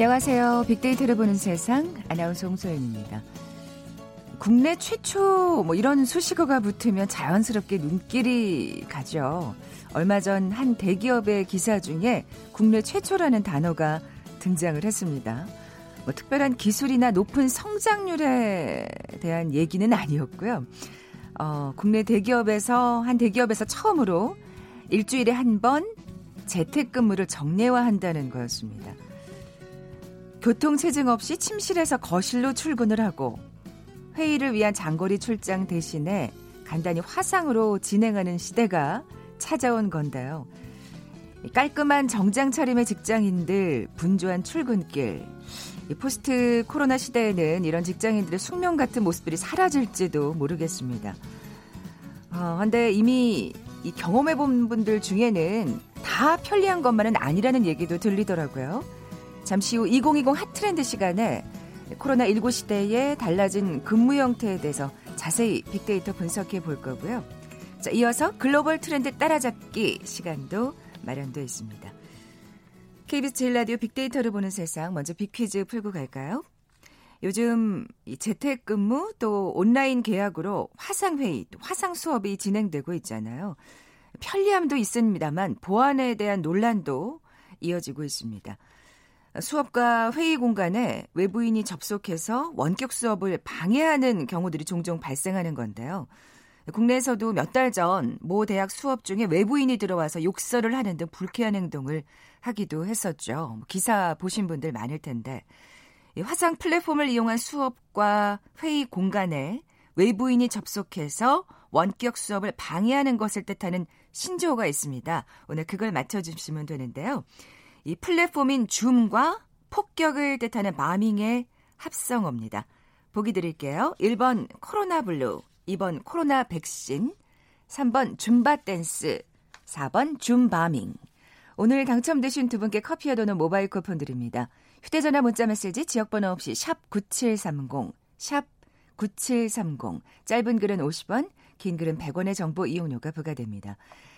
안녕하세요. 빅데이터를 보는 세상 아나운서 홍소연입니다. 국내 최초 뭐 이런 수식어가 붙으면 자연스럽게 눈길이 가죠. 얼마 전 한 대기업의 기사 중에 국내 최초라는 단어가 등장을 했습니다. 뭐 특별한 기술이나 높은 성장률에 대한 얘기는 아니었고요. 어, 국내 대기업에서 한 대기업에서 처음으로 일주일에 한 번 재택근무를 정례화한다는 거였습니다. 교통체증 없이 침실에서 거실로 출근을 하고 회의를 위한 장거리 출장 대신에 간단히 화상으로 진행하는 시대가 찾아온 건데요. 깔끔한 정장 차림의 직장인들, 분주한 출근길. 포스트 코로나 시대에는 이런 직장인들의 숙명 같은 모습들이 사라질지도 모르겠습니다. 어, 근데 이미 이 경험해본 분들 중에는 다 편리한 것만은 아니라는 얘기도 들리더라고요. 잠시 후 2020 핫트렌드 시간에 코로나19 시대에 달라진 근무 형태에 대해서 자세히 빅데이터 분석해 볼 거고요. 자, 이어서 글로벌 트렌드 따라잡기 시간도 마련되어 있습니다. KBS 제일 라디오 빅데이터를 보는 세상 먼저 빅퀴즈 풀고 갈까요? 요즘 재택근무 또 온라인 계약으로 화상회의, 화상 수업이 진행되고 있잖아요. 편리함도 있습니다만 보안에 대한 논란도 이어지고 있습니다. 수업과 회의 공간에 외부인이 접속해서 원격 수업을 방해하는 경우들이 종종 발생하는 건데요. 국내에서도 몇 달 전 모 대학 수업 중에 외부인이 들어와서 욕설을 하는 등 불쾌한 행동을 하기도 했었죠. 뭐 기사 보신 분들 많을 텐데 화상 플랫폼을 이용한 수업과 회의 공간에 외부인이 접속해서 원격 수업을 방해하는 것을 뜻하는 신조어가 있습니다. 오늘 그걸 맞춰주시면 되는데요. 이 플랫폼인 줌과 폭격을 뜻하는 bombing의 합성어입니다. 보기 드릴게요. 1번 코로나 블루, 2번 코로나 백신, 3번 줌바 댄스, 4번 Zoombombing. 오늘 당첨되신 두 분께 커피와 도는 모바일 쿠폰 드립니다. 휴대전화 문자 메시지 지역번호 없이 샵 9730, 샵 9730. 짧은 글은 50원, 긴 글은 100원의 정보 이용료가 부과됩니다.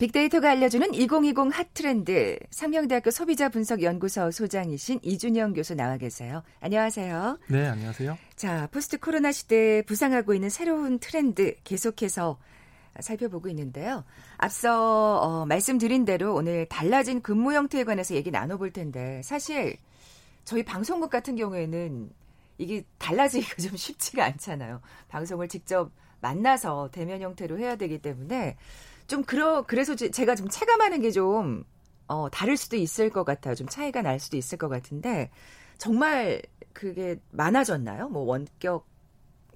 빅데이터가 알려주는 2020 핫트렌드 상명대학교 소비자분석연구소 소장이신 이준영 교수 나와 계세요. 안녕하세요. 네, 안녕하세요. 자, 포스트 코로나 시대에 부상하고 있는 새로운 트렌드 계속해서 살펴보고 있는데요. 앞서 어, 말씀드린 대로 오늘 달라진 근무 형태에 관해서 얘기 나눠볼 텐데 사실 저희 방송국 같은 경우에는 이게 달라지기가 좀 쉽지가 않잖아요. 방송을 직접 만나서 대면 형태로 해야 되기 때문에 좀 그러 그래서 제가 좀 체감하는 게좀 어, 다를 수도 있을 것 같아요. 좀 차이가 날 수도 있을 것 같은데 정말 그게 많아졌나요? 뭐 원격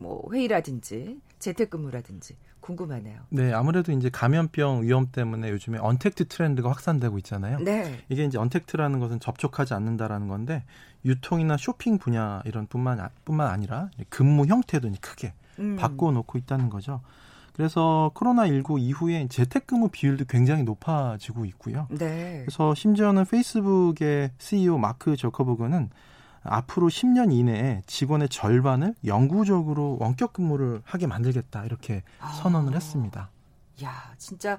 뭐 회의라든지 재택근무라든지 궁금하네요. 네, 아무래도 이제 감염병 위험 때문에 요즘에 언택트 트렌드가 확산되고 있잖아요. 네. 이게 이제 언택트라는 것은 접촉하지 않는다라는 건데 유통이나 쇼핑 분야 이런 뿐만 뿐만 아니라 근무 형태도 크게 음. 바꿔 놓고 있다는 거죠. 그래서 코로나19 이후에 재택근무 비율도 굉장히 높아지고 있고요. 네. 그래서 심지어는 페이스북의 CEO 마크 저커버그는 앞으로 10년 이내에 직원의 절반을 영구적으로 원격 근무를 하게 만들겠다 이렇게 아. 선언을 했습니다. 야, 진짜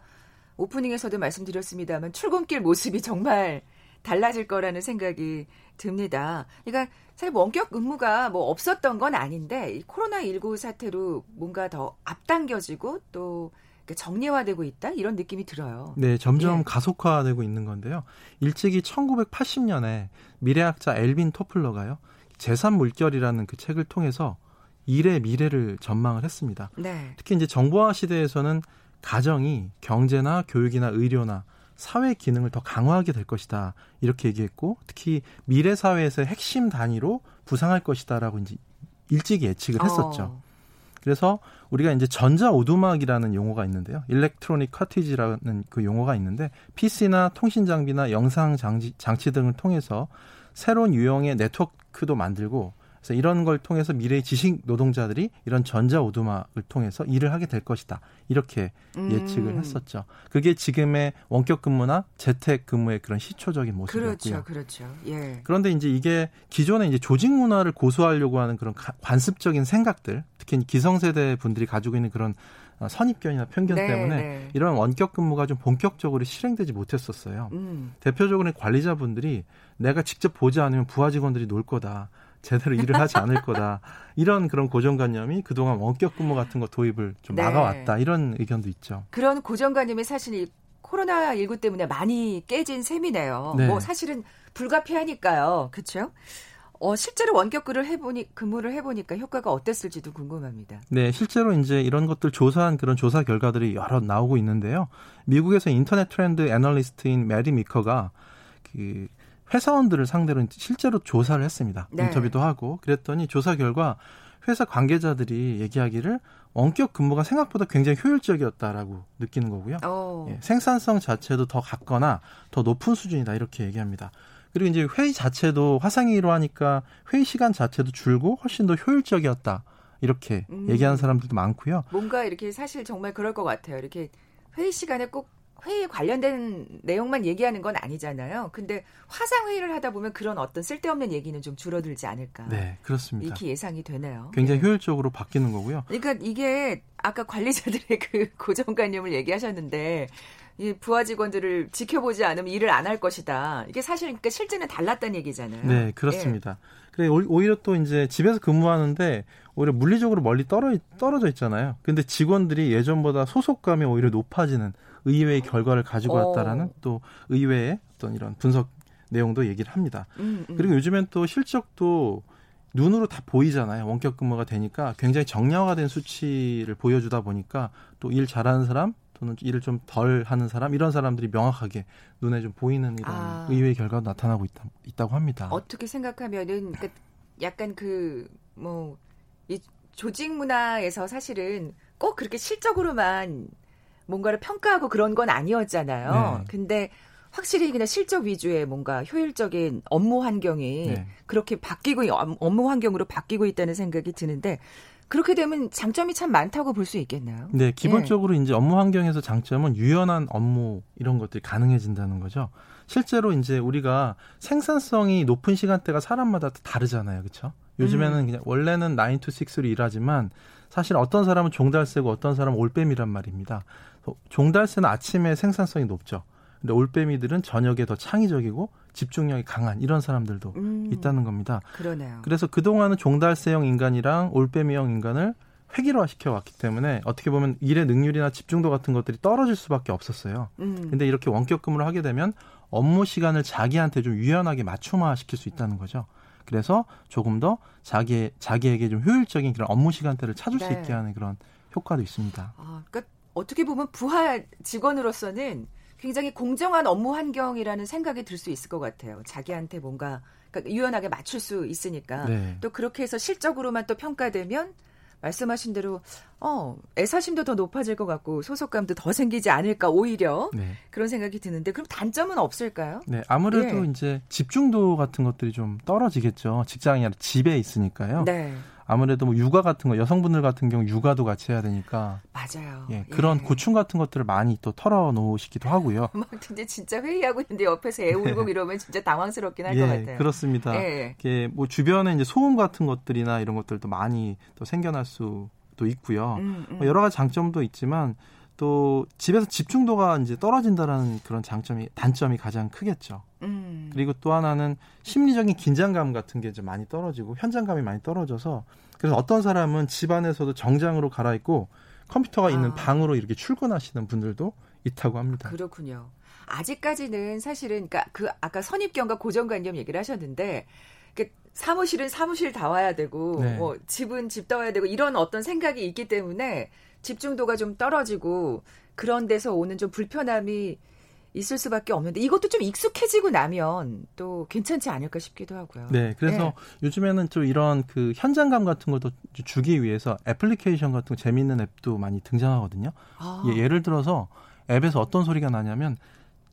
오프닝에서도 말씀드렸습니다만 출근길 모습이 정말 달라질 거라는 생각이 듭니다. 그러니까 사실 원격 근무가 뭐 없었던 건 아닌데 이 코로나19 사태로 뭔가 더 앞당겨지고 또 정리화되고 있다 이런 느낌이 들어요. 네, 점점 예. 가속화되고 있는 건데요. 일찍이 1980년에 미래학자 엘빈 토플러가요. 재산 물결이라는 그 책을 통해서 일의 미래를 전망을 했습니다. 네. 특히 이제 정보화 시대에서는 가정이 경제나 교육이나 의료나 사회 기능을 더 강화하게 될 것이다. 이렇게 얘기했고 특히 미래 사회에서 핵심 단위로 부상할 것이다라고 이제 일찍 예측을 했었죠. 어. 그래서 우리가 이제 전자 오두막이라는 용어가 있는데요. electronic cottage라는 그 용어가 있는데 PC나 통신 장비나 영상 장치, 장치 등을 통해서 새로운 유형의 네트워크도 만들고 그래서 이런 걸 통해서 미래의 지식 노동자들이 이런 전자 오두막을 통해서 일을 하게 될 것이다. 이렇게 음. 예측을 했었죠. 그게 지금의 원격 근무나 재택 근무의 그런 시초적인 모습이었고요. 그렇죠, 그렇죠. 예. 그런데 이제 이게 기존의 이제 조직 문화를 고수하려고 하는 그런 관습적인 생각들, 특히 기성세대 분들이 가지고 있는 그런 어, 선입견이나 편견 네, 때문에 네. 이런 원격 근무가 좀 본격적으로 실행되지 못했었어요. 음. 대표적으로 관리자분들이 내가 직접 보지 않으면 부하 직원들이 놀 거다. 제대로 일을 하지 않을 거다. 이런 그런 고정관념이 그동안 원격 근무 같은 거 도입을 좀 네. 막아왔다. 이런 의견도 있죠. 그런 고정관념이 사실 이 코로나19 때문에 많이 깨진 셈이네요. 네. 뭐 사실은 불가피하니까요. 그렇죠? 어, 실제로 원격근을 해보니 근무를 해보니까 효과가 어땠을지도 궁금합니다. 네, 실제로 이제 이런 것들 조사한 그런 조사 결과들이 여러 나오고 있는데요. 미국에서 인터넷 트렌드 애널리스트인 메리 미커가 그 회사원들을 상대로 실제로 조사를 했습니다. 네. 인터뷰도 하고 그랬더니 조사 결과 회사 관계자들이 얘기하기를 원격 근무가 생각보다 굉장히 효율적이었다라고 느끼는 거고요. 예, 생산성 자체도 더 같거나 더 높은 수준이다 이렇게 얘기합니다. 그리고 이제 회의 자체도 화상회의로 하니까 회의 시간 자체도 줄고 훨씬 더 효율적이었다. 이렇게 음. 얘기하는 사람들도 많고요. 뭔가 이렇게 사실 정말 그럴 것 같아요. 이렇게 회의 시간에 꼭 회의 관련된 내용만 얘기하는 건 아니잖아요. 근데 화상 회의를 하다 보면 그런 어떤 쓸데없는 얘기는 좀 줄어들지 않을까. 네, 그렇습니다. 이렇게 예상이 되네요. 굉장히 네. 효율적으로 바뀌는 거고요. 그러니까 이게 아까 관리자들의 그 고정관념을 얘기하셨는데 이 부하 직원들을 지켜보지 않으면 일을 안 할 것이다. 이게 사실 그러니까 실제는 달랐다는 얘기잖아요. 네, 그렇습니다. 예. 그래 오히려 또 이제 집에서 근무하는데 오히려 물리적으로 멀리 떨어 떨어져 있잖아요. 근데 직원들이 예전보다 소속감이 오히려 높아지는 의외의 결과를 가지고 왔다라는 어. 또 의외의 어떤 이런 분석 내용도 얘기를 합니다. 음, 음. 그리고 요즘엔 또 실적도 눈으로 다 보이잖아요. 원격 근무가 되니까 굉장히 정량화된 수치를 보여주다 보니까 또 일 잘하는 사람 또는 일을 좀 덜 하는 사람 이런 사람들이 명확하게 눈에 좀 보이는 이런 아. 의외의 결과가 나타나고 있다, 있다고 합니다. 어떻게 생각하면은 그 약간 그 뭐 이 조직 문화에서 사실은 꼭 그렇게 실적으로만 뭔가를 평가하고 그런 건 아니었잖아요. 네. 근데 확실히 그냥 실적 위주의 뭔가 효율적인 업무 환경이 네. 그렇게 바뀌고 업무 환경으로 바뀌고 있다는 생각이 드는데 그렇게 되면 장점이 참 많다고 볼 수 있겠나요? 네, 기본적으로 네. 이제 업무 환경에서 장점은 유연한 업무 이런 것들이 가능해진다는 거죠. 실제로 이제 우리가 생산성이 높은 시간대가 사람마다 다르잖아요. 그렇죠? 요즘에는 음. 그냥 원래는 9 to 6로 일하지만 사실 어떤 사람은 종달 새고 어떤 사람은 올빼미란 말입니다. 종달새는 아침에 생산성이 높죠. 근데 올빼미들은 저녁에 더 창의적이고 집중력이 강한 이런 사람들도 음, 있다는 겁니다. 그러네요. 그래서 그동안은 종달새형 인간이랑 올빼미형 인간을 획일화 시켜 왔기 때문에 어떻게 보면 일의 능률이나 집중도 같은 것들이 떨어질 수밖에 없었어요. 음. 근데 이렇게 원격 근무를 하게 되면 업무 시간을 자기한테 좀 유연하게 맞춤화 시킬 수 있다는 거죠. 그래서 조금 더 자기 자기에게 좀 효율적인 그런 업무 시간대를 찾을 네. 수 있게 하는 그런 효과도 있습니다. 아, 그러니까 어떻게 보면 부하 직원으로서는 굉장히 공정한 업무 환경이라는 생각이 들 수 있을 것 같아요. 자기한테 뭔가 그러니까 유연하게 맞출 수 있으니까 네. 또 그렇게 해서 실적으로만 또 평가되면 말씀하신 대로 어 애사심도 더 높아질 것 같고 소속감도 더 생기지 않을까 오히려 네. 그런 생각이 드는데 그럼 단점은 없을까요? 네 아무래도 예. 이제 집중도 같은 것들이 좀 떨어지겠죠 직장이 아니라 집에 있으니까요. 네. 아무래도 뭐 육아 같은 거 여성분들 같은 경우 육아도 같이 해야 되니까 맞아요. 예, 그런 예. 고충 같은 것들을 많이 또 털어 놓으시기도 하고요. 막 근데 진짜 회의하고 있는데 옆에서 애 울고 네. 이러면 진짜 당황스럽긴 할것 예, 같아요. 그렇습니다. 예. 이게 뭐 주변에 이제 소음 같은 것들이나 이런 것들도 많이 또 생겨날 수도 있고요. 음, 음. 뭐 여러 가지 장점도 있지만 또 집에서 집중도가 이제 떨어진다라는 그런 장점이 단점이 가장 크겠죠. 음. 그리고 또 하나는 심리적인 긴장감 같은 게 좀 많이 떨어지고 현장감이 많이 떨어져서 그래서 어떤 사람은 집안에서도 정장으로 갈아입고 컴퓨터가 아. 있는 방으로 이렇게 출근하시는 분들도 있다고 합니다. 그렇군요. 아직까지는 사실은 그러니까 그 아까 선입견과 고정관념 얘기를 하셨는데 그 사무실은 사무실 다 와야 되고 네. 뭐 집은 집 다 와야 되고 이런 어떤 생각이 있기 때문에 집중도가 좀 떨어지고 그런 데서 오는 좀 불편함이 있을 수밖에 없는데 이것도 좀 익숙해지고 나면 또 괜찮지 않을까 싶기도 하고요. 네, 그래서 네. 요즘에는 좀 이런 그 현장감 같은 것도 주기 위해서 애플리케이션 같은 거 재미있는 앱도 많이 등장하거든요. 아. 예, 예를 들어서 앱에서 어떤 소리가 나냐면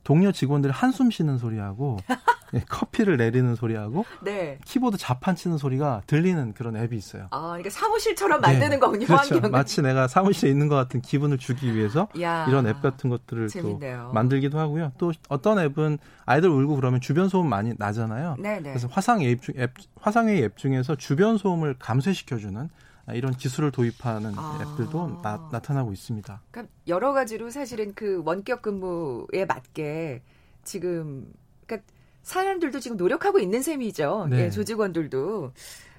동료 직원들이 한숨 쉬는 소리하고 예, 커피를 내리는 소리하고 네. 키보드 자판 치는 소리가 들리는 그런 앱이 있어요. 아, 그러니까 사무실처럼 만드는 네. 거군요. 그렇죠. 마치 내가 사무실에 있는 것 같은 기분을 주기 위해서 야, 이런 앱 같은 것들을 재밌네요. 또 만들기도 하고요. 또 어떤 앱은 아이들 울고 그러면 주변 소음 많이 나잖아요. 네네. 네. 그래서 화상 앱, 앱 화상회의 앱 중에서 주변 소음을 감쇄시켜주는 이런 기술을 도입하는 아. 앱들도 나, 타나고 있습니다. 그러니까 여러 가지로 사실은 그 원격 근무에 맞게 지금 그러니까 사람들도 지금 노력하고 있는 셈이죠. 네. 예, 조직원들도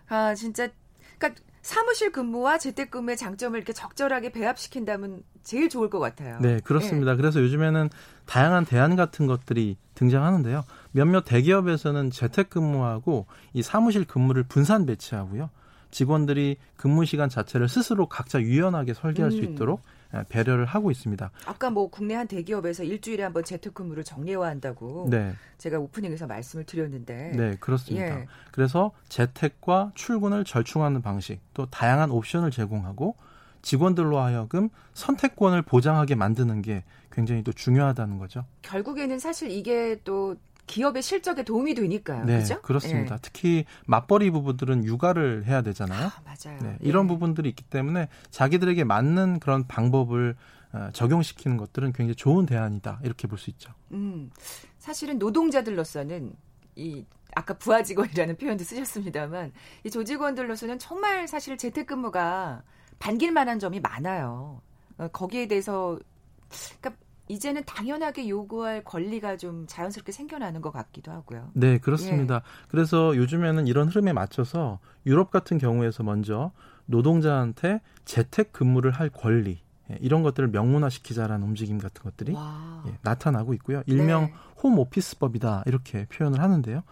아 진짜 그러니까 사무실 근무와 재택근무의 장점을 이렇게 적절하게 배합시킨다면 제일 좋을 것 같아요. 네, 그렇습니다. 예. 그래서 요즘에는 다양한 대안 같은 것들이 등장하는데요. 몇몇 대기업에서는 재택근무하고 이 사무실 근무를 분산 배치하고요. 직원들이 근무 시간 자체를 스스로 각자 유연하게 설계할 음. 수 있도록 예, 배려를 하고 있습니다. 아까 뭐 국내 한 대기업에서 일주일에 한번 재택근무를 정례화 한다고 네. 제가 오프닝에서 말씀을 드렸는데 네 그렇습니다. 예. 그래서 재택과 출근을 절충하는 방식 또 다양한 옵션을 제공하고 직원들로 하여금 선택권을 보장하게 만드는 게 굉장히 또 중요하다는 거죠. 결국에는 사실 이게 또 기업의 실적에 도움이 되니까요. 네, 그렇죠? 그렇습니다. 네. 특히 맞벌이 부부들은 육아를 해야 되잖아요. 아, 맞아요. 네, 이런 예. 부분들이 있기 때문에 자기들에게 맞는 그런 방법을 어, 적용시키는 것들은 굉장히 좋은 대안이다 이렇게 볼 수 있죠. 음, 사실은 노동자들로서는 이 아까 부하 직원이라는 표현도 쓰셨습니다만 이 조직원들로서는 정말 사실 재택근무가 반길 만한 점이 많아요. 어, 거기에 대해서 그러니까 이제는 당연하게 요구할 권리가 좀 자연스럽게 생겨나는 것 같기도 하고요. 네, 그렇습니다. 예. 그래서 요즘에는 이런 흐름에 맞춰서 유럽 같은 경우에서 먼저 노동자한테 재택 근무를 할 권리 예, 이런 것들을 명문화시키자라는 움직임 같은 것들이 예, 나타나고 있고요. 일명 네. 홈 오피스법이다 이렇게 표현을 하는데요.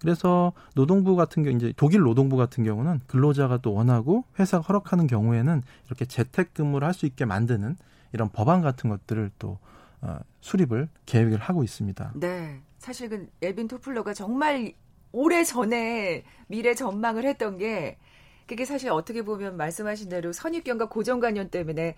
그래서 노동부 같은 경우 이제 독일 노동부 같은 경우는 근로자가 또 원하고 회사가 허락하는 경우에는 이렇게 재택 근무를 할 수 있게 만드는 이런 법안 같은 것들을 또 어, 수립을 계획을 하고 있습니다. 네. 사실 그 에빈 토플러가 정말 오래 전에 미래 전망을 했던 게 그게 사실 어떻게 보면 말씀하신 대로 선입견과 고정관념 때문에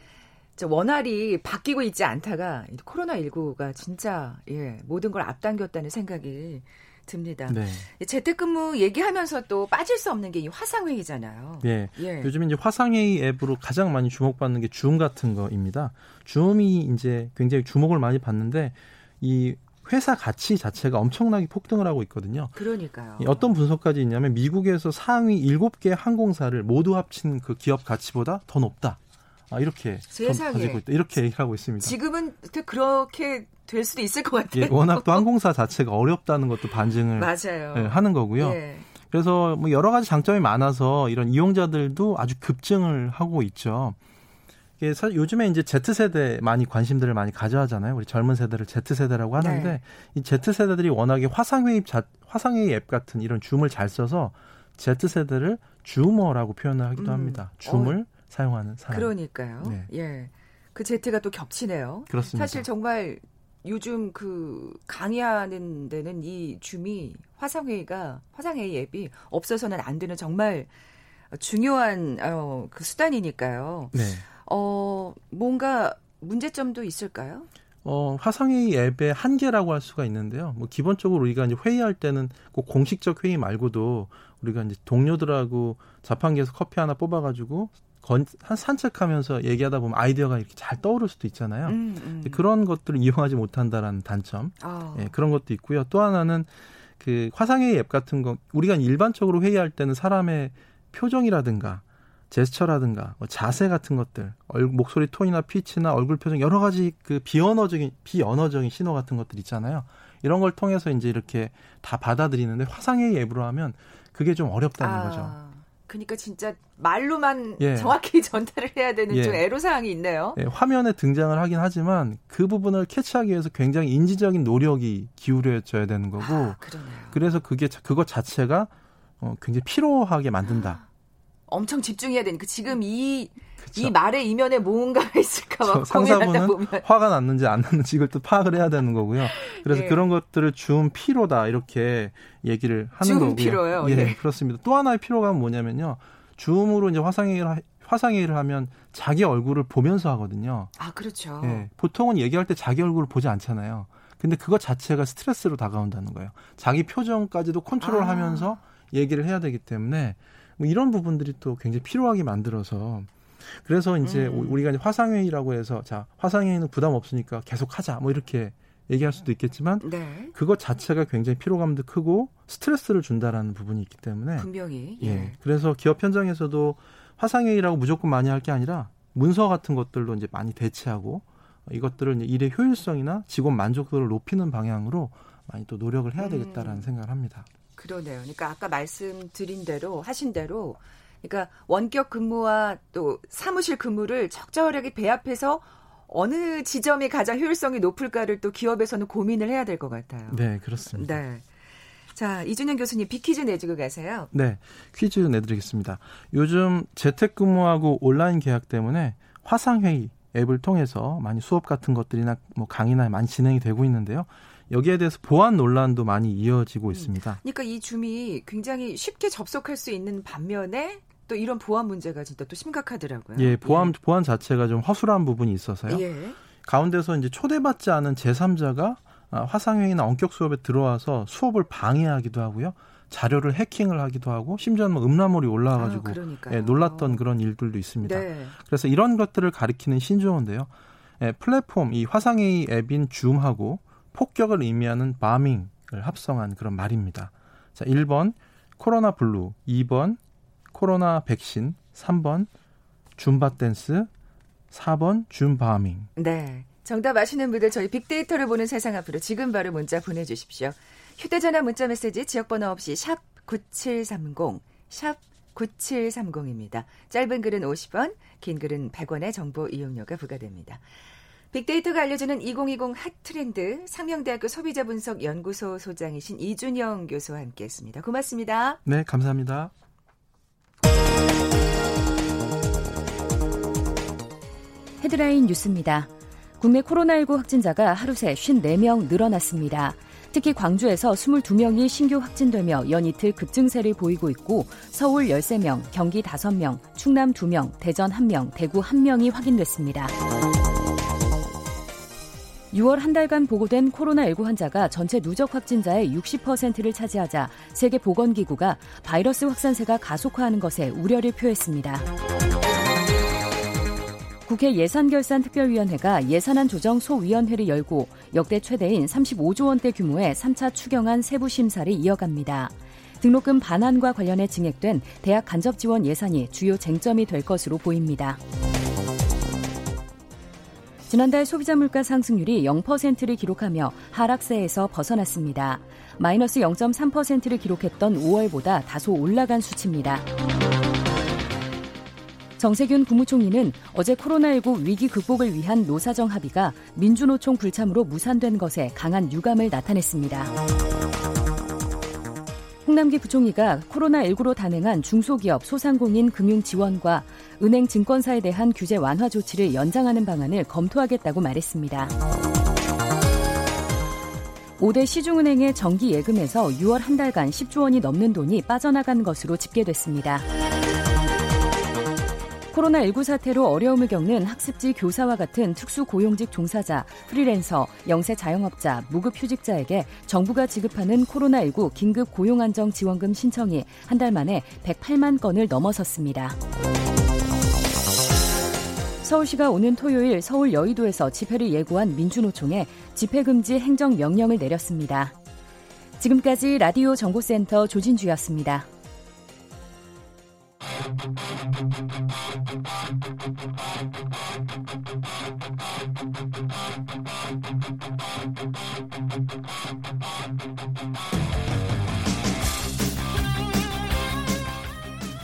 저 원활히 바뀌고 있지 않다가 코로나 19가 진짜 예, 모든 걸 앞당겼다는 생각이 듭니다. 네. 재택근무 얘기하면서 또 빠질 수 없는 게 이 화상회의잖아요. 예. 예. 요즘 이제 화상회의 앱으로 가장 많이 주목받는 게 줌 같은 거입니다. 줌이 이제 굉장히 주목을 많이 받는데 이 회사 가치 자체가 엄청나게 폭등을 하고 있거든요. 그러니까요. 어떤 분석까지 있냐면 미국에서 상위 7개 항공사를 모두 합친 그 기업 가치보다 더 높다. 아, 이렇게 세상에. 가지고 있다. 이렇게 얘기하고 있습니다. 지금은 그렇게 될 수도 있을 것 같아요. 예, 워낙 또 항공사 자체가 어렵다는 것도 반증을 맞아요. 예, 하는 거고요. 예. 그래서 뭐 여러 가지 장점이 많아서 이런 이용자들도 아주 급증을 하고 있죠. 이게 사실 요즘에 이제 Z 세대 많이 관심들을 많이 가져하잖아요. 우리 젊은 세대를 Z 세대라고 하는데 네. 이 Z 세대들이 워낙에 화상회의 자, 화상회의 앱 같은 이런 줌을 잘 써서 Z 세대를 줌어라고 표현을 하기도 음. 합니다. 줌을 어. 사용하는 사람. 그러니까요. 네. 예. 그 Z가 또 겹치네요. 그렇습니다. 사실 정말 요즘 그 강의하는 데는 이 줌이 화상회의가 화상회의 앱이 없어서는 안 되는 정말 중요한 어, 그 수단이니까요. 네. 어 뭔가 문제점도 있을까요? 어, 화상회의 앱의 한계라고 할 수가 있는데요. 뭐 기본적으로 우리가 이제 회의할 때는 꼭 공식적 회의 말고도 우리가 이제 동료들하고 자판기에서 커피 하나 뽑아가지고 건, 한 산책하면서 얘기하다 보면 아이디어가 이렇게 잘 떠오를 수도 있잖아요. 음, 음. 그런 것들을 이용하지 못한다라는 단점. 어. 예, 그런 것도 있고요. 또 하나는 그 화상회의 앱 같은 거 우리가 일반적으로 회의할 때는 사람의 표정이라든가 제스처라든가 뭐 자세 같은 것들, 얼, 목소리 톤이나 피치나 얼굴 표정 여러 가지 그 비언어적인 비언어적인 신호 같은 것들 있잖아요. 이런 걸 통해서 이제 이렇게 다 받아들이는데 화상회의 앱으로 하면 그게 좀 어렵다는 아. 거죠. 그러니까 진짜 말로만 예. 정확히 전달을 해야 되는 예. 좀 애로사항이 있네요. 예, 화면에 등장을 하긴 하지만 그 부분을 캐치하기 위해서 굉장히 인지적인 노력이 기울여져야 되는 거고. 아, 그래서 그게 그것 자체가 어, 굉장히 피로하게 만든다. 엄청 집중해야 되니까 지금 이이 말의 이면에 뭔가가 있을까 막 상사분은 보면. 화가 났는지 안 났는지 이걸 또 파악을 해야 되는 거고요. 그래서 예. 그런 것들을 준 피로다 이렇게 얘기를 하는 거고요. 피로요. 예, 예, 그렇습니다. 또 하나의 피로감은 뭐냐면요. 줌으로 이제 화상회의를 화상회의를 하면 자기 얼굴을 보면서 하거든요. 아, 그렇죠. 예, 보통은 얘기할 때 자기 얼굴을 보지 않잖아요. 근데 그것 자체가 스트레스로 다가온다는 거예요. 자기 표정까지도 컨트롤하면서 아. 얘기를 해야 되기 때문에 뭐 이런 부분들이 또 굉장히 필요하게 만들어서 그래서 이제 음. 우리가 이제 화상회의라고 해서 자 화상회의는 부담 없으니까 계속 하자 뭐 이렇게 얘기할 수도 있겠지만 네. 그것 자체가 굉장히 피로감도 크고 스트레스를 준다라는 부분이 있기 때문에 분명히 예. 예. 그래서 기업 현장에서도 화상회의라고 무조건 많이 할 게 아니라 문서 같은 것들로 이제 많이 대체하고 이것들을 이제 일의 효율성이나 직원 만족도를 높이는 방향으로 많이 또 노력을 해야 되겠다라는 음. 생각을 합니다. 그러네요. 그러니까 아까 말씀드린 대로 하신 대로 그러니까 원격 근무와 또 사무실 근무를 적절하게 배합해서 어느 지점이 가장 효율성이 높을까를 또 기업에서는 고민을 해야 될 것 같아요. 네, 그렇습니다. 네. 자, 이준영 교수님 비퀴즈 내주고 가세요. 네, 퀴즈 내드리겠습니다. 요즘 재택근무하고 온라인 계약 때문에 화상회의 앱을 통해서 많이 수업 같은 것들이나 뭐 강의나 많이 진행이 되고 있는데요. 여기에 대해서 보안 논란도 많이 이어지고 음. 있습니다. 그러니까 이 줌이 굉장히 쉽게 접속할 수 있는 반면에 또 이런 보안 문제가 진짜 또 심각하더라고요. 예, 보안 예. 보안 자체가 좀 허술한 부분이 있어서요. 예. 가운데서 이제 초대받지 않은 제3자가 아, 화상회의나 원격 수업에 들어와서 수업을 방해하기도 하고요. 자료를 해킹을 하기도 하고 심지어는 뭐 음란물이 올라와가지고 아, 예, 놀랐던 그런 일들도 있습니다. 네. 그래서 이런 것들을 가리키는 신조어인데요. 예, 플랫폼 이 화상회의 앱인 줌하고 폭격을 의미하는 bombing을 합성한 그런 말입니다. 자, 1번 코로나 블루, 2번 코로나 백신, 3번 줌바 댄스, 4번 Zoom bombing. 네. 정답 아시는 분들 저희 빅데이터를 보는 세상 앞으로 지금 바로 문자 보내주십시오. 휴대전화 문자 메시지 지역번호 없이 샵 9730, 샵 9730입니다. 짧은 글은 50원, 긴 글은 100원의 정보 이용료가 부과됩니다. 빅데이터가 알려주는 2020 핫트렌드 상명대학교 소비자분석연구소 소장이신 이준영 교수와 함께했습니다. 고맙습니다. 네, 감사합니다. 헤드라인 뉴스입니다. 국내 코로나19 확진자가 하루 새 54명 늘어났습니다. 특히 광주에서 22명이 신규 확진되며 연이틀 급증세를 보이고 있고 서울 13명, 경기 5명, 충남 2명, 대전 1명, 대구 1명이 확인됐습니다. 6월 한 달간 보고된 코로나19 환자가 전체 누적 확진자의 60%를 차지하자 세계 보건기구가 바이러스 확산세가 가속화하는 것에 우려를 표했습니다. 국회 예산결산특별위원회가 예산안 조정 소위원회를 열고 역대 최대인 35조 원대 규모의 3차 추경안 세부 심사를 이어갑니다. 등록금 반환과 관련해 증액된 대학 간접 지원 예산이 주요 쟁점이 될 것으로 보입니다. 지난달 소비자 물가 상승률이 0%를 기록하며 하락세에서 벗어났습니다. 마이너스 0.3%를 기록했던 5월보다 다소 올라간 수치입니다. 정세균 국무총리는 어제 코로나19 위기 극복을 위한 노사정 합의가 민주노총 불참으로 무산된 것에 강한 유감을 나타냈습니다. 홍남기 부총리가 코로나19로 단행한 중소기업 소상공인 금융 지원과 은행 증권사에 대한 규제 완화 조치를 연장하는 방안을 검토하겠다고 말했습니다. 5대 시중은행의 정기 예금에서 6월 한 달간 10조 원이 넘는 돈이 빠져나간 것으로 집계됐습니다. 코로나19 사태로 어려움을 겪는 학습지 교사와 같은 특수고용직 종사자, 프리랜서, 영세 자영업자, 무급휴직자에게 정부가 지급하는 코로나19 긴급 고용안정 지원금 신청이 한 달 만에 108만 건을 넘어섰습니다. 서울시가 오는 토요일 서울 여의도에서 집회를 예고한 민주노총에 집회금지 행정명령을 내렸습니다. 지금까지 라디오 정보센터 조진주였습니다.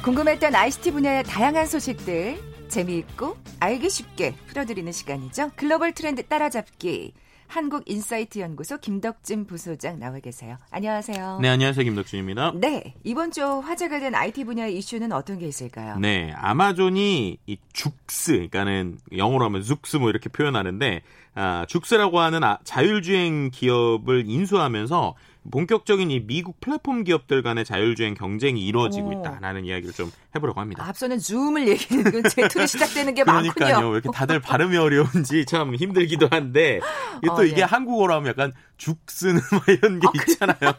궁금했던 ICT 분야의 다양한 소식들 재미있고 알기 쉽게 풀어드리는 시간이죠. 글로벌 트렌드 따라잡기. 한국인사이트 연구소 김덕진 부소장 나와 계세요. 안녕하세요. 네, 안녕하세요. 김덕진입니다. 네, 이번 주 화제가 된 IT 분야의 이슈는 어떤 게 있을까요? 네, 아마존이 이 죽스, 그러니까는 영어로 하면 죽스 뭐 이렇게 표현하는데 아, 죽스라고 하는 아, 자율주행 기업을 인수하면서 본격적인 이 미국 플랫폼 기업들 간의 자율주행 경쟁이 이루어지고 있다라는 이야기를 좀 해보려고 합니다. 앞서는 줌을 얘기했는 제툴이 시작되는 게 그러니까요. 많군요. 왜 이렇게 다들 발음이 어려운지 참 힘들기도 한데 또 어, 이게 네. 한국어로 하면 약간 죽 쓰는 이런 게 아, 있잖아요.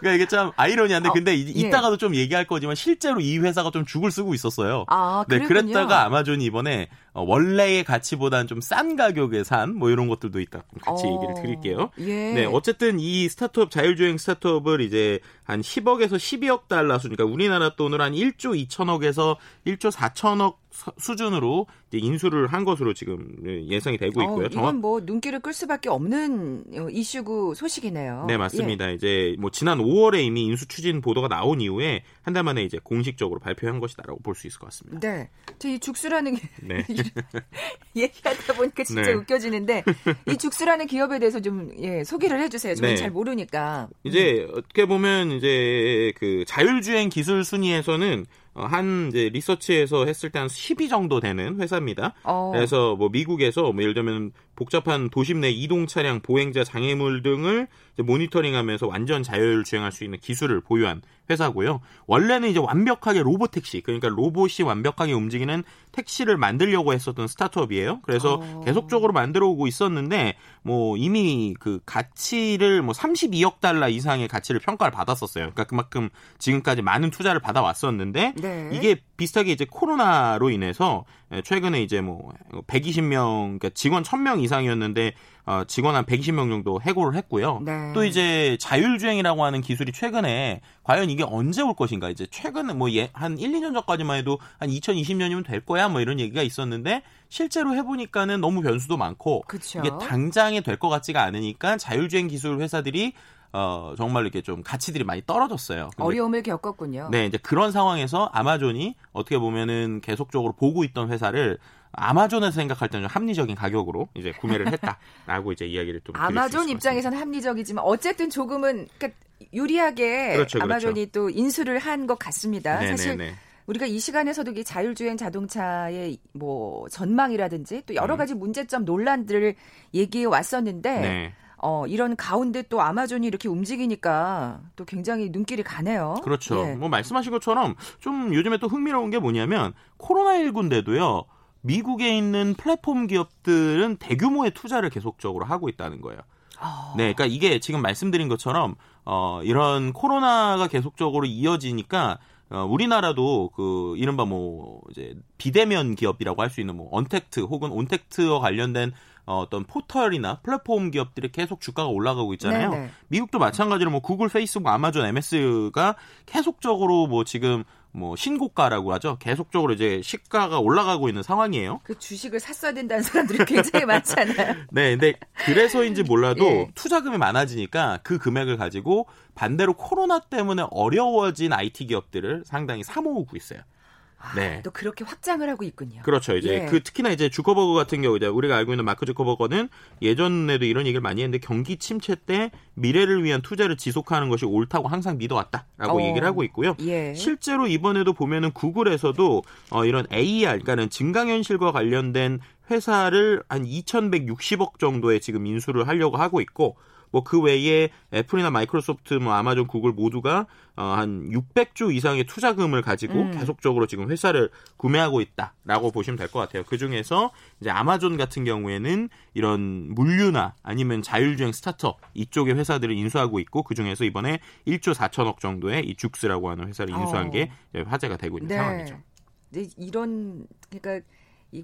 그러니까 이게 참 아이러니한데 어, 근데 이, 예. 이따가도 좀 얘기할 거지만 실제로 이 회사가 좀 죽을 쓰고 있었어요. 아, 네, 그랬다가 아마존이 이번에 어, 원래의 가치보다는 좀 싼 가격에 산 뭐 이런 것들도 있다. 같이 어, 얘기를 드릴게요. 예. 네, 어쨌든 이 스타트업 자율주행 스타트업을 이제 한 10억에서 12억 달러 수, 그러니까 우리나라 돈으로 한 1조 2천억에서 1조 4천억 수준으로 인수를 한 것으로 지금 예상이 되고 어, 있고요. 어, 이건 뭐 눈길을 끌 수밖에 없는 어, 이슈구 소식이네요. 네, 맞습니다. 예. 이제 뭐 지난 5월에 이미 인수 추진 보도가 나온 이후에 한 달 만에 이제 공식적으로 발표한 것이다라고 볼 수 있을 것 같습니다. 네. 저이 죽수라는 게 네. 얘기하다 보니까 진짜 네. 웃겨지는데 이 죽수라는 기업에 대해서 좀 예, 소개를 해 주세요. 저는 네. 잘 모르니까. 이제 음. 어떻게 보면 이제 그 자율주행 기술 순위에서는 어, 한 이제 리서치에서 했을 때 한 10위 정도 되는 회사입니다. 어. 그래서 뭐 미국에서 뭐 예를 들면 복잡한 도심 내 이동 차량, 보행자, 장애물 등을 모니터링하면서 완전 자율 주행할 수 있는 기술을 보유한 회사고요. 원래는 이제 완벽하게 로봇 택시, 그러니까 로봇이 완벽하게 움직이는 택시를 만들려고 했었던 스타트업이에요. 그래서 어. 계속적으로 만들어 오고 있었는데 뭐 이미 그 가치를 뭐 32억 달러 이상의 가치를 평가를 받았었어요. 그러니까 그만큼 지금까지 많은 투자를 받아 왔었는데 네. 이게 비슷하게 이제 코로나로 인해서 최근에 이제 뭐 120명 그러니까 직원 1000명 이상이었는데 어, 직원 한 120명 정도 해고를 했고요. 네. 또 이제 자율주행이라고 하는 기술이 최근에 과연 이게 언제 올 것인가 이제 최근에 뭐한 예, 1, 2년 전까지만 해도 한 2020년이면 될 거야 뭐 이런 얘기가 있었는데 실제로 해보니까는 너무 변수도 많고 그쵸. 이게 당장에 될 것 같지가 않으니까 자율주행 기술 회사들이 어, 정말 이렇게 좀 가치들이 많이 떨어졌어요. 어려움을 겪었군요. 네, 이제 그런 상황에서 아마존이 어떻게 보면은 계속적으로 보고 있던 회사를 아마존에서 생각할 때는 합리적인 가격으로 이제 구매를 했다라고 이제 이야기를 좀 아마존 입장에서는 합리적이지만 어쨌든 조금은 그러니까 유리하게 그렇죠, 그렇죠. 아마존이 또 인수를 한 것 같습니다. 네네네. 사실 우리가 이 시간에서도 이 자율주행 자동차의 뭐 전망이라든지 또 여러 음. 가지 문제점 논란들을 얘기해 왔었는데 네. 어, 이런 가운데 또 아마존이 이렇게 움직이니까 또 굉장히 눈길이 가네요. 그렇죠. 예. 뭐 말씀하신 것처럼 좀 요즘에 또 흥미로운 게 뭐냐면 코로나19인데도요. 미국에 있는 플랫폼 기업들은 대규모의 투자를 계속적으로 하고 있다는 거예요. 아... 네, 그러니까 이게 지금 말씀드린 것처럼 어, 이런 코로나가 계속적으로 이어지니까 어, 우리나라도 그 이른바 뭐 이제 비대면 기업이라고 할 수 있는 뭐 언택트 혹은 온택트와 관련된 어, 어떤 포털이나 플랫폼 기업들이 계속 주가가 올라가고 있잖아요. 네네. 네. 미국도 마찬가지로 뭐 구글, 페이스북, 아마존, MS가 계속적으로 뭐 지금 뭐 신고가라고 하죠. 계속적으로 이제 시가가 올라가고 있는 상황이에요. 그 주식을 샀어야 된다는 사람들이 굉장히 많잖아요. 네, 근데 그래서인지 몰라도 예. 투자금이 많아지니까 그 금액을 가지고 반대로 코로나 때문에 어려워진 IT 기업들을 상당히 사모으고 있어요. 아, 네. 또 그렇게 확장을 하고 있군요. 그렇죠. 이제 예. 그 특히나 이제 주커버거 같은 경우 이제 우리가 알고 있는 마크 주커버거는 예전에도 이런 얘기를 많이 했는데 경기 침체 때 미래를 위한 투자를 지속하는 것이 옳다고 항상 믿어왔다라고 어. 얘기를 하고 있고요. 예. 실제로 이번에도 보면은 구글에서도 어 이런 AR 그러니까는 증강현실과 관련된 회사를 한 2,160억 정도의 지금 인수를 하려고 하고 있고 뭐 그 외에 애플이나 마이크로소프트, 뭐 아마존, 구글 모두가 어, 한 600조 이상의 투자금을 가지고 음. 계속적으로 지금 회사를 구매하고 있다라고 보시면 될 것 같아요. 그 중에서 이제 아마존 같은 경우에는 이런 물류나 아니면 자율주행 스타트업 이쪽의 회사들을 인수하고 있고 그 중에서 이번에 1조 4천억 정도의 이 죽스라고 하는 회사를 인수한 어. 게 화제가 되고 있는 네. 상황이죠. 이런 그러니까 이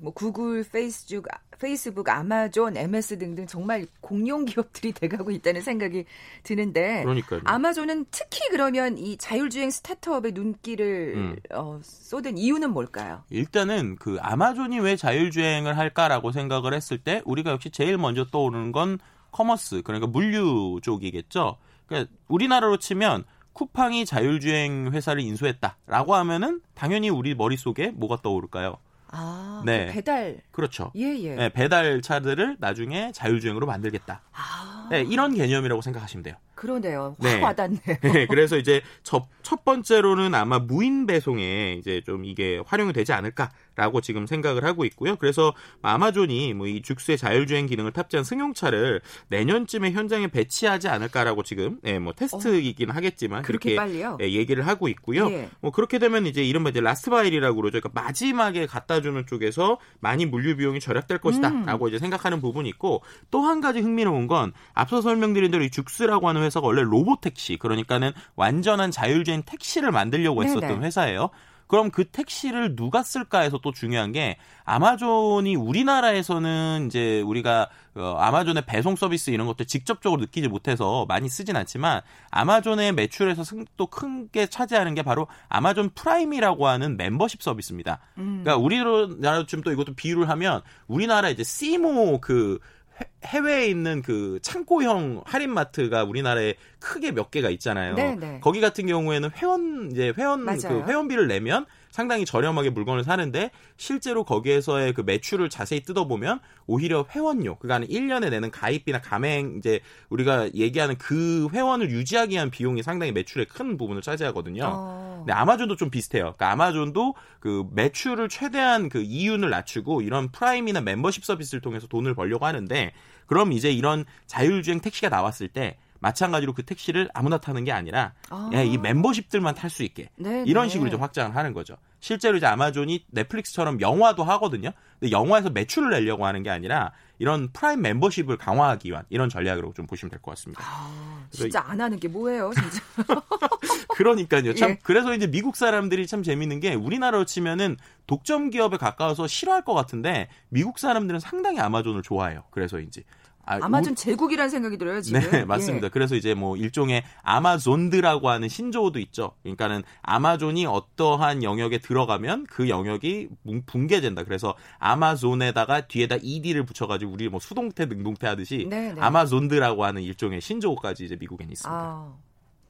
뭐 구글, 페이스북, 페이스북, 아마존, MS 등등 정말 공룡 기업들이 돼가고 있다는 생각이 드는데 그러니까요. 아마존은 특히 그러면 이 자율주행 스타트업의 눈길을 음. 어, 쏟은 이유는 뭘까요? 일단은 그 아마존이 왜 자율주행을 할까라고 생각을 했을 때 우리가 역시 제일 먼저 떠오르는 건 commerce 그러니까 물류 쪽이겠죠. 그러니까 우리나라로 치면 쿠팡이 자율주행 회사를 인수했다라고 하면은 당연히 우리 머릿속에 뭐가 떠오를까요? 아, 네. 그 배달. 그렇죠. 예, 예. 네, 배달 차들을 나중에 자율주행으로 만들겠다. 아. 네, 이런 개념이라고 생각하시면 돼요. 그러네요. 확 네. 와닿네요. 네, 그래서 이제 첫, 첫 번째로는 아마 무인 배송에 이제 좀 이게 활용이 되지 않을까라고 지금 생각을 하고 있고요. 그래서 아마존이 뭐 이 죽수의 자율주행 기능을 탑재한 승용차를 내년쯤에 현장에 배치하지 않을까라고 지금 예, 뭐 테스트이긴 어, 하겠지만 그렇게 예, 얘기를 하고 있고요. 예. 뭐 그렇게 되면 이제 이른바 이제 last mile이라고 그러죠. 그러니까 마지막에 갖다 주는 쪽에서 많이 물류 비용이 절약될 것이다라고 음. 이제 생각하는 부분이 있고 또 한 가지 흥미로운 건 앞서 설명드린 대로 이 죽스라고 하는 회사가 원래 로봇 택시 그러니까는 완전한 자율주행 택시를 만들려고 했었던 네네. 회사예요. 그럼 그 택시를 누가 쓸까 해서 또 중요한 게 아마존이 우리나라에서는 이제 우리가 어, 아마존의 배송 서비스 이런 것들 직접적으로 느끼지 못해서 많이 쓰진 않지만 아마존의 매출에서 또 큰 게 차지하는 게 바로 아마존 프라임이라고 하는 멤버십 서비스입니다. 음. 그러니까 우리나라 지금 또 이것도 비유를 하면 우리나라 이제 시모 그 해외에 있는 그 창고형 할인마트가 우리나라에 크게 몇 개가 있잖아요. 네네. 네. 거기 같은 경우에는 회원 이제 회원 그 맞아요. 그 회원비를 내면 상당히 저렴하게 물건을 사는데 실제로 거기에서의 그 매출을 자세히 뜯어보면 오히려 회원료, 그러니까 1년에 내는 가입비나 가맹 이제 우리가 얘기하는 그 회원을 유지하기 위한 비용이 상당히 매출의 큰 부분을 차지하거든요. 어. 근데 아마존도 좀 비슷해요. 그러니까 아마존도 그 매출을 최대한 그 이윤을 낮추고 이런 프라임이나 멤버십 서비스를 통해서 돈을 벌려고 하는데 그럼 이제 이런 자율주행 택시가 나왔을 때 마찬가지로 그 택시를 아무나 타는 게 아니라 아. 예, 이 멤버십들만 탈 수 있게 네네. 이런 식으로 좀 확장을 하는 거죠. 실제로 이제 아마존이 넷플릭스처럼 영화도 하거든요. 근데 영화에서 매출을 내려고 하는 게 아니라 이런 프라임 멤버십을 강화하기 위한 이런 전략으로 좀 보시면 될 것 같습니다. 아, 진짜 안 하는 게 뭐예요, 진짜. 그러니까요. 참 예. 그래서 이제 미국 사람들이 참 재밌는 게 우리나라로 치면은 독점 기업에 가까워서 싫어할 것 같은데 미국 사람들은 상당히 아마존을 좋아해요. 그래서 이제 아, 마존 제국이라는 생각이 들어요 지금. 네, 맞습니다. 예. 그래서 이제 뭐 일종의 아마존드라고 하는 신조어도 있죠. 그러니까는 아마존이 어떠한 영역에 들어가면 그 영역이 붕괴된다. 그래서 아마존에다가 뒤에다 ed를 붙여가지고 우리 뭐 수동태 능동태 하듯이 네네. 네. 아마존드라고 하는 일종의 신조어까지 이제 미국엔 있습니다. 아,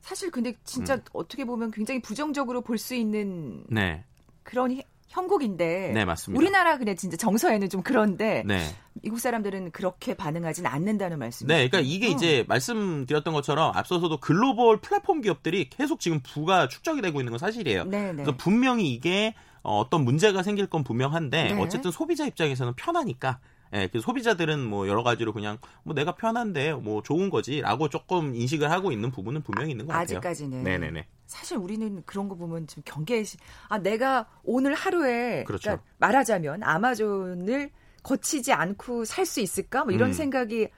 사실 근데 진짜 음. 어떻게 보면 굉장히 부정적으로 볼 수 있는 네. 그런 형국인데 네, 맞습니다. 우리나라 그냥 진짜 정서에는 좀 그런데 네. 미국 사람들은 그렇게 반응하진 않는다는 말씀이죠. 네, 그러니까 이게 어. 이제 말씀드렸던 것처럼 앞서서도 글로벌 플랫폼 기업들이 계속 지금 부가 축적이 되고 있는 건 사실이에요. 네, 네. 그래서 분명히 이게 어떤 문제가 생길 건 분명한데 네. 어쨌든 소비자 입장에서는 편하니까 예, 그 소비자들은 뭐 여러 가지로 그냥 뭐 내가 편한데 뭐 좋은 거지라고 조금 인식을 하고 있는 부분은 분명히 있는 것 같아요. 아직까지는. 네네네. 사실 우리는 그런 거 보면 좀 경계. 아 내가 오늘 하루에 그렇죠. 그러니까 말하자면 아마존을 거치지 않고 살 수 있을까? 뭐 이런 음. 생각이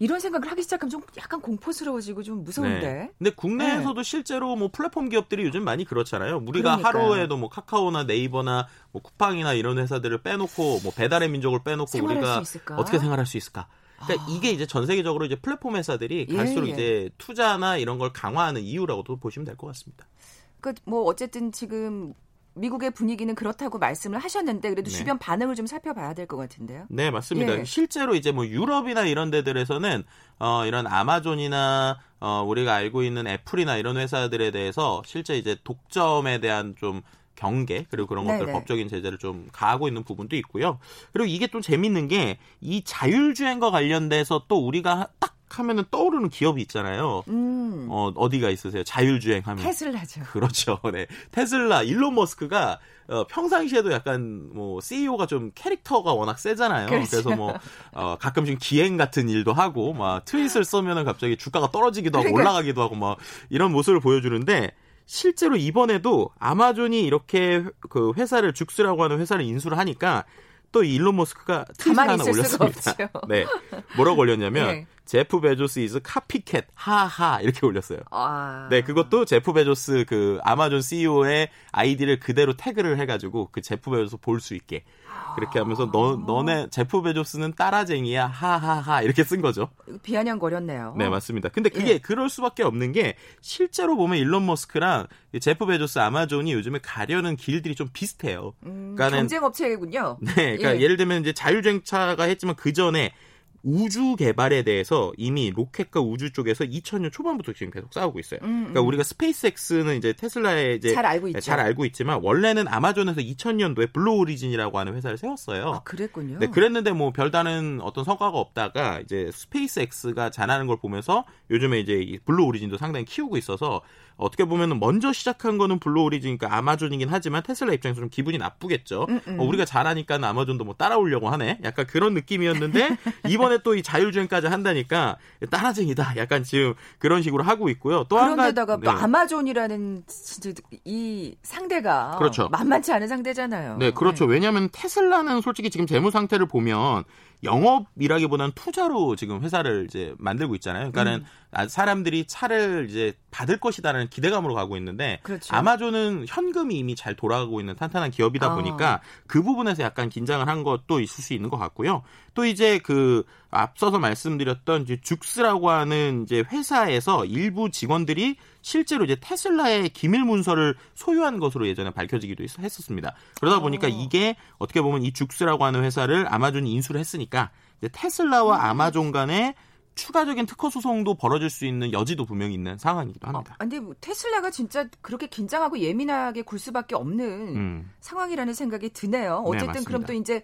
이런 생각을 하기 시작하면 좀 약간 공포스러워지고 좀 무서운데. 네. 근데 국내에서도 네. 실제로 뭐 플랫폼 기업들이 요즘 많이 그렇잖아요. 우리가 그러니까요. 하루에도 뭐 카카오나 네이버나 뭐 쿠팡이나 이런 회사들을 빼놓고 뭐 배달의 민족을 빼놓고 우리가 어떻게 생활할 수 있을까? 그러니까 아. 이게 이제 전 세계적으로 이제 플랫폼 회사들이 예, 갈수록 예. 이제 투자나 이런 걸 강화하는 이유라고도 보시면 될 것 같습니다. 그뭐 어쨌든 지금 미국의 분위기는 그렇다고 말씀을 하셨는데 그래도 네. 주변 반응을 좀 살펴봐야 될 것 같은데요. 네, 맞습니다. 예. 실제로 이제 뭐 유럽이나 이런 데들에서는 어 이런 아마존이나 어 우리가 알고 있는 애플이나 이런 회사들에 대해서 실제 이제 독점에 대한 좀 경계 그리고 그런 것들 네네. 법적인 제재를 좀 가하고 있는 부분도 있고요. 그리고 이게 좀 재밌는 게 이 자율주행과 관련돼서 또 우리가 딱 하면은 떠오르는 기업이 있잖아요. 음. 어, 어디가 있으세요? 자율주행 하면. 테슬라죠. 그렇죠. 네. 테슬라, 일론 머스크가 어, 평상시에도 약간 뭐 CEO가 좀 캐릭터가 워낙 세잖아요. 그렇죠. 그래서 뭐 어, 가끔씩 기행 같은 일도 하고 막 트윗을 쏘면은 갑자기 주가가 떨어지기도 하고 그러니까. 올라가기도 하고 막 이런 모습을 보여주는데 실제로 이번에도 아마존이 이렇게 그 회사를 죽스라고 하는 회사를 인수를 하니까 또 일론 머스크가 트윗을 하나 올렸습니다. 네. 뭐라고 올렸냐면 네. 제프 베조스 is copycat 하하 이렇게 올렸어요. 아... 네, 그것도 제프 베조스 그 아마존 CEO의 아이디를 그대로 태그를 해가지고 그 제프 베조스 볼 수 있게 그렇게 하면서 너 너네 제프 베조스는 따라쟁이야 하하하 이렇게 쓴 거죠. 비아냥거렸네요. 네 맞습니다. 근데 그게 예. 그럴 수밖에 없는 게 실제로 보면 일론 머스크랑 제프 베조스 아마존이 요즘에 가려는 길들이 좀 비슷해요. 음, 경쟁 업체군요. 네, 그러니까 예. 를 들면 이제 자율주행차가 했지만 그 전에 우주 개발에 대해서 이미 로켓과 우주 쪽에서 2000년 초반부터 지금 계속 싸우고 있어요. 음, 음. 그러니까 우리가 스페이스X는 이제 테슬라에 이제 잘 알고 있죠. 잘 알고 있지만 원래는 아마존에서 2000년도에 블루 오리진이라고 하는 회사를 세웠어요. 아, 그랬군요. 네, 그랬는데 뭐 별다른 어떤 성과가 없다가 이제 스페이스X가 잘하는 걸 보면서 요즘에 이제 블루 오리진도 상당히 키우고 있어서 어떻게 보면은 먼저 시작한 거는 블루 오리진이니까 아마존이긴 하지만 테슬라 입장에서 좀 기분이 나쁘겠죠. 음, 음. 어, 우리가 잘하니까 아마존도 뭐 따라오려고 하네. 약간 그런 느낌이었는데 이번에 또 이 자율주행까지 한다니까 따라쟁이다. 약간 지금 그런 식으로 하고 있고요. 또 그런데다가 네. 아마존이라는 이 상대가 그렇죠. 만만치 않은 상대잖아요. 네, 그렇죠. 네. 왜냐하면 테슬라는 솔직히 지금 재무 상태를 보면 영업이라기보다는 투자로 지금 회사를 이제 만들고 있잖아요. 그러니까는 음. 사람들이 차를 이제 받을 것이다라는 기대감으로 가고 있는데 그렇죠. 아마존은 현금이 이미 잘 돌아가고 있는 탄탄한 기업이다 아. 보니까 그 부분에서 약간 긴장을 한 것도 있을 수 있는 것 같고요. 또 이제 그 앞서서 말씀드렸던 이제 죽스라고 하는 이제 회사에서 일부 직원들이 실제로 이제 테슬라의 기밀 문서를 소유한 것으로 예전에 밝혀지기도 했었습니다. 그러다 보니까 어. 이게 어떻게 보면 이 죽스라고 하는 회사를 아마존이 인수를 했으니까 테슬라와 음. 아마존 간에 추가적인 특허 소송도 벌어질 수 있는 여지도 분명히 있는 상황이기도 합니다. 어, 근데 뭐 테슬라가 진짜 그렇게 긴장하고 예민하게 굴 수밖에 없는 음. 상황이라는 생각이 드네요. 네, 어쨌든 네, 그럼 또 이제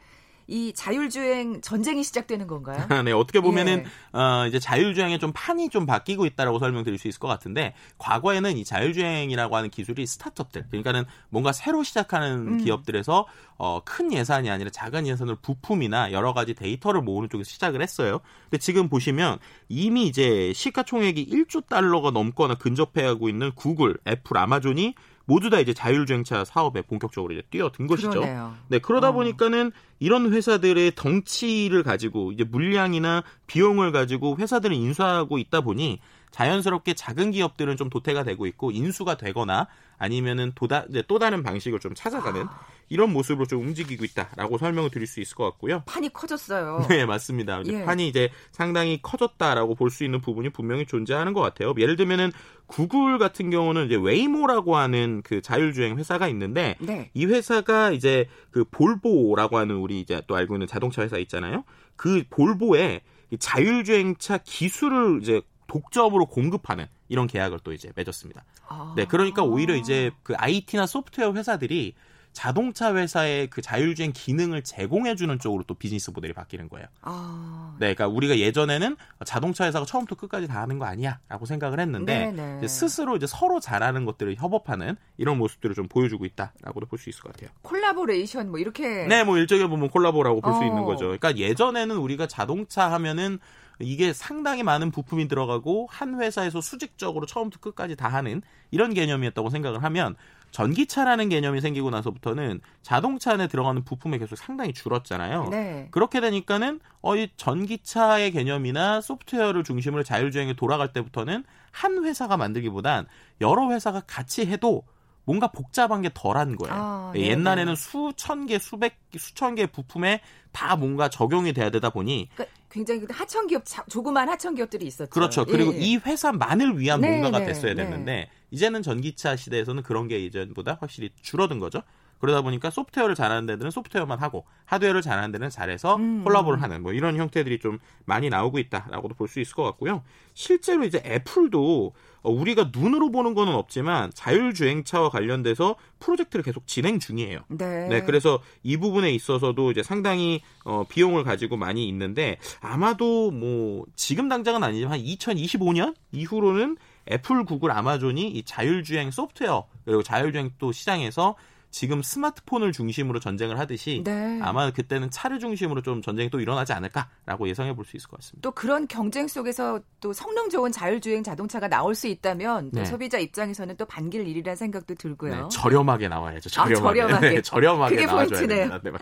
이 자율주행 전쟁이 시작되는 건가요? 네, 어떻게 보면은 예. 어, 이제 자율주행의 좀 판이 좀 바뀌고 있다라고 설명드릴 수 있을 것 같은데 과거에는 이 자율주행이라고 하는 기술이 스타트업들 그러니까는 뭔가 새로 시작하는 음. 기업들에서 어, 큰 예산이 아니라 작은 예산으로 부품이나 여러 가지 데이터를 모으는 쪽에서 시작을 했어요. 근데 지금 보시면 이미 이제 시가총액이 1조 달러가 넘거나 근접해하고 있는 구글, 애플, 아마존이 모두 다 이제 자율주행차 사업에 본격적으로 이제 뛰어든 것이죠. 그러네요. 네, 그러다 어. 보니까는 이런 회사들의 덩치를 가지고 이제 물량이나 비용을 가지고 회사들을 인수하고 있다 보니 자연스럽게 작은 기업들은 좀 도태가 되고 있고 인수가 되거나 아니면은 도다, 또 다른 방식을 좀 찾아가는 아. 이런 모습으로 좀 움직이고 있다라고 설명을 드릴 수 있을 것 같고요. 판이 커졌어요. 네, 맞습니다. 예. 판이 이제 상당히 커졌다라고 볼 수 있는 부분이 분명히 존재하는 것 같아요. 예를 들면은 구글 같은 경우는 이제 웨이모라고 하는 그 자율주행 회사가 있는데 네. 이 회사가 이제 그 볼보라고 하는 우리 이제 또 알고 있는 자동차 회사 있잖아요. 그 볼보에 자율주행차 기술을 이제 독점으로 공급하는 이런 계약을 또 이제 맺었습니다. 아. 네, 그러니까 오히려 이제 그 IT나 소프트웨어 회사들이 자동차 회사의 그 자율주행 기능을 제공해주는 쪽으로 또 비즈니스 모델이 바뀌는 거예요. 아... 네, 그러니까 우리가 예전에는 자동차 회사가 처음부터 끝까지 다 하는 거 아니야라고 생각을 했는데 이제 스스로 이제 서로 잘하는 것들을 협업하는 이런 모습들을 좀 보여주고 있다라고도 볼 수 있을 것 같아요. 콜라보레이션 뭐 이렇게 네, 뭐 일종의 보면 콜라보라고 볼수 어... 있는 거죠. 그러니까 예전에는 우리가 자동차 하면은 이게 상당히 많은 부품이 들어가고 한 회사에서 수직적으로 처음부터 끝까지 다 하는 이런 개념이었다고 생각을 하면 전기차라는 개념이 생기고 나서부터는 자동차 안에 들어가는 부품의 개수 상당히 줄었잖아요. 네. 그렇게 되니까는 어, 이 전기차의 개념이나 소프트웨어를 중심으로 자율주행에 돌아갈 때부터는 한 회사가 만들기보단 여러 회사가 같이 해도 뭔가 복잡한 게 덜한 거예요. 아, 예, 옛날에는 수천 개, 수백, 수천 개 부품에 다 뭔가 적용이 돼야 되다 보니 그러니까 굉장히 하청 기업 조그만 하청 기업들이 있었죠. 그렇죠. 그리고 예. 이 회사만을 위한 네, 뭔가가 네, 됐어야 네. 됐는데 네. 이제는 전기차 시대에서는 그런 게 이전보다 확실히 줄어든 거죠. 그러다 보니까 소프트웨어를 잘하는 데들은 소프트웨어만 하고 하드웨어를 잘하는 데는 잘해서 음. 콜라보를 하는 뭐 이런 형태들이 좀 많이 나오고 있다라고도 볼 수 있을 것 같고요. 실제로 이제 애플도 어, 우리가 눈으로 보는 거는 없지만 자율주행차와 관련돼서 프로젝트를 계속 진행 중이에요. 네. 네 그래서 이 부분에 있어서도 이제 상당히 어, 비용을 가지고 많이 있는데 아마도 뭐 지금 당장은 아니지만 2025년 이후로는 애플, 구글, 아마존이 이 자율주행 소프트웨어 그리고 자율주행 또 시장에서 지금 스마트폰을 중심으로 전쟁을 하듯이 네. 아마 그때는 차를 중심으로 좀 전쟁이 또 일어나지 않을까라고 예상해 볼 수 있을 것 같습니다. 또 그런 경쟁 속에서 또 성능 좋은 자율주행 자동차가 나올 수 있다면 네. 소비자 입장에서는 또 반길 일이라는 생각도 들고요. 네, 저렴하게 나와야죠. 저렴하게. 아, 저렴하게. 네, 저렴하게 그게 포인트네요. 네, 맞습니다.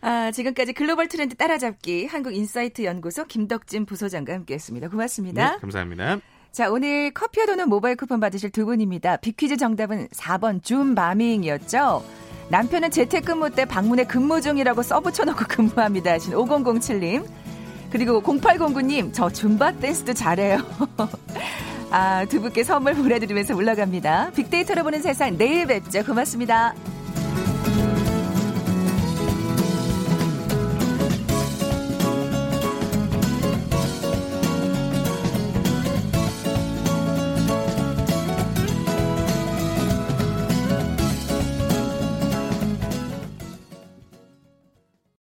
아, 지금까지 글로벌 트렌드 따라잡기 한국인사이트 연구소 김덕진 부소장과 함께했습니다. 고맙습니다. 네, 감사합니다. 자, 오늘 커피와 도넛 모바일 쿠폰 받으실 두 분입니다. 빅퀴즈 정답은 4번 줌 마밍이었죠. 남편은 재택근무 때 방문에 근무 중이라고 써붙여놓고 근무합니다 하신 5007님. 그리고 0809님, 저 줌바 댄스도 잘해요. 아, 두 분께 선물 보내드리면서 올라갑니다. 빅데이터로 보는 세상 내일 뵙죠. 고맙습니다.